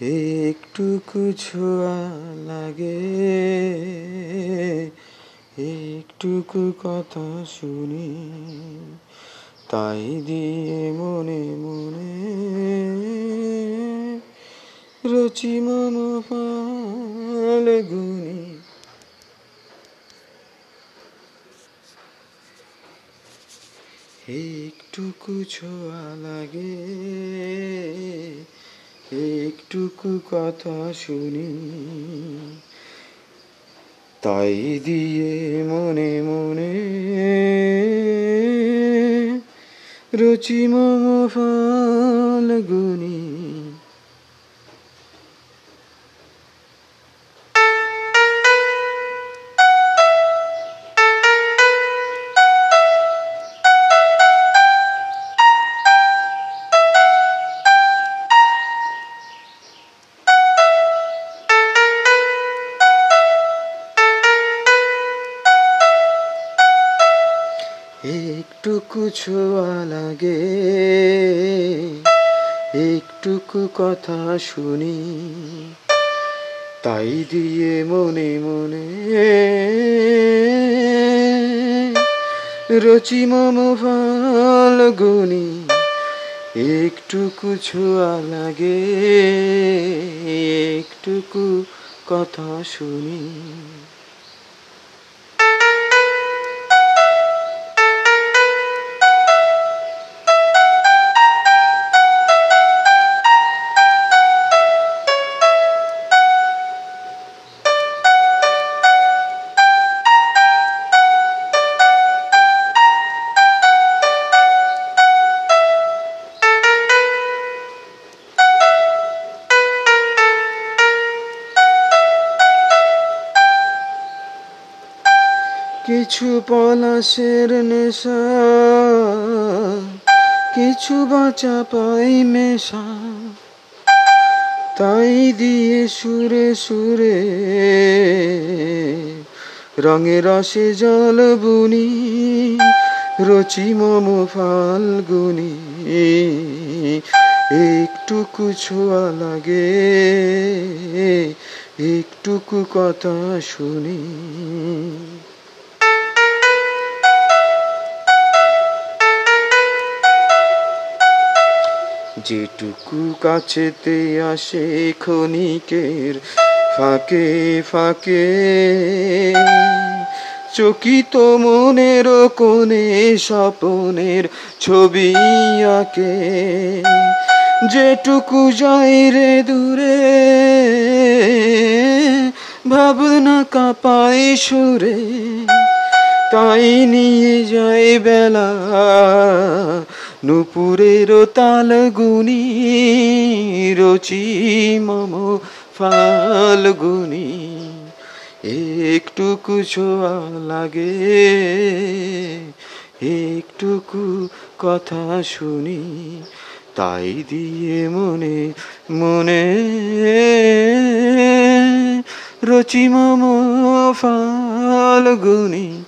একটুকু ছোঁয়া লাগে। একটুকু কথা শুনি, তাই দিয়ে মনে মনে রচি মম ফাল্গুনি একটুকু ছোঁয়া লাগে একটুকু কথা শুনি। তাই দিয়ে মনে মনে রচি মম ফাল্গুনি একটুকু ছোঁয়া লাগে। একটুকু কথা শুনি। তাই দিয়ে মনে মনে রচি মম ফাল্গুনি একটুকু ছোঁয়া লাগে। একটুকু কথা শুনি। কিছু পলাশের নেশা, কিছু বাঁচা পাই মেশা। তাই দিয়ে সুরে সুরে রঙে রসে জল বুনি, রচি মম ফাল্গুনি। একটুকু ছোঁয়া লাগে, একটুকু কথা শুনি। যেটুকু কাছেতে আসে ক্ষণিকের ফাঁকে ফাঁকে। চকিত মনের কোণে স্বপনের ছবি আঁকে। যেটুকু যাই রে দূরে, ভাবনা কাঁপায় সুরে, তাই নিয়ে যায় বেলা। নুপুরের তাল গুনি রচি মম ফাল্গুনি। একটুকু ছোঁয়া লাগে, একটুকু কথা শুনি, তাই দিয়ে মনে মনে রচি মম ফাল্গুনি।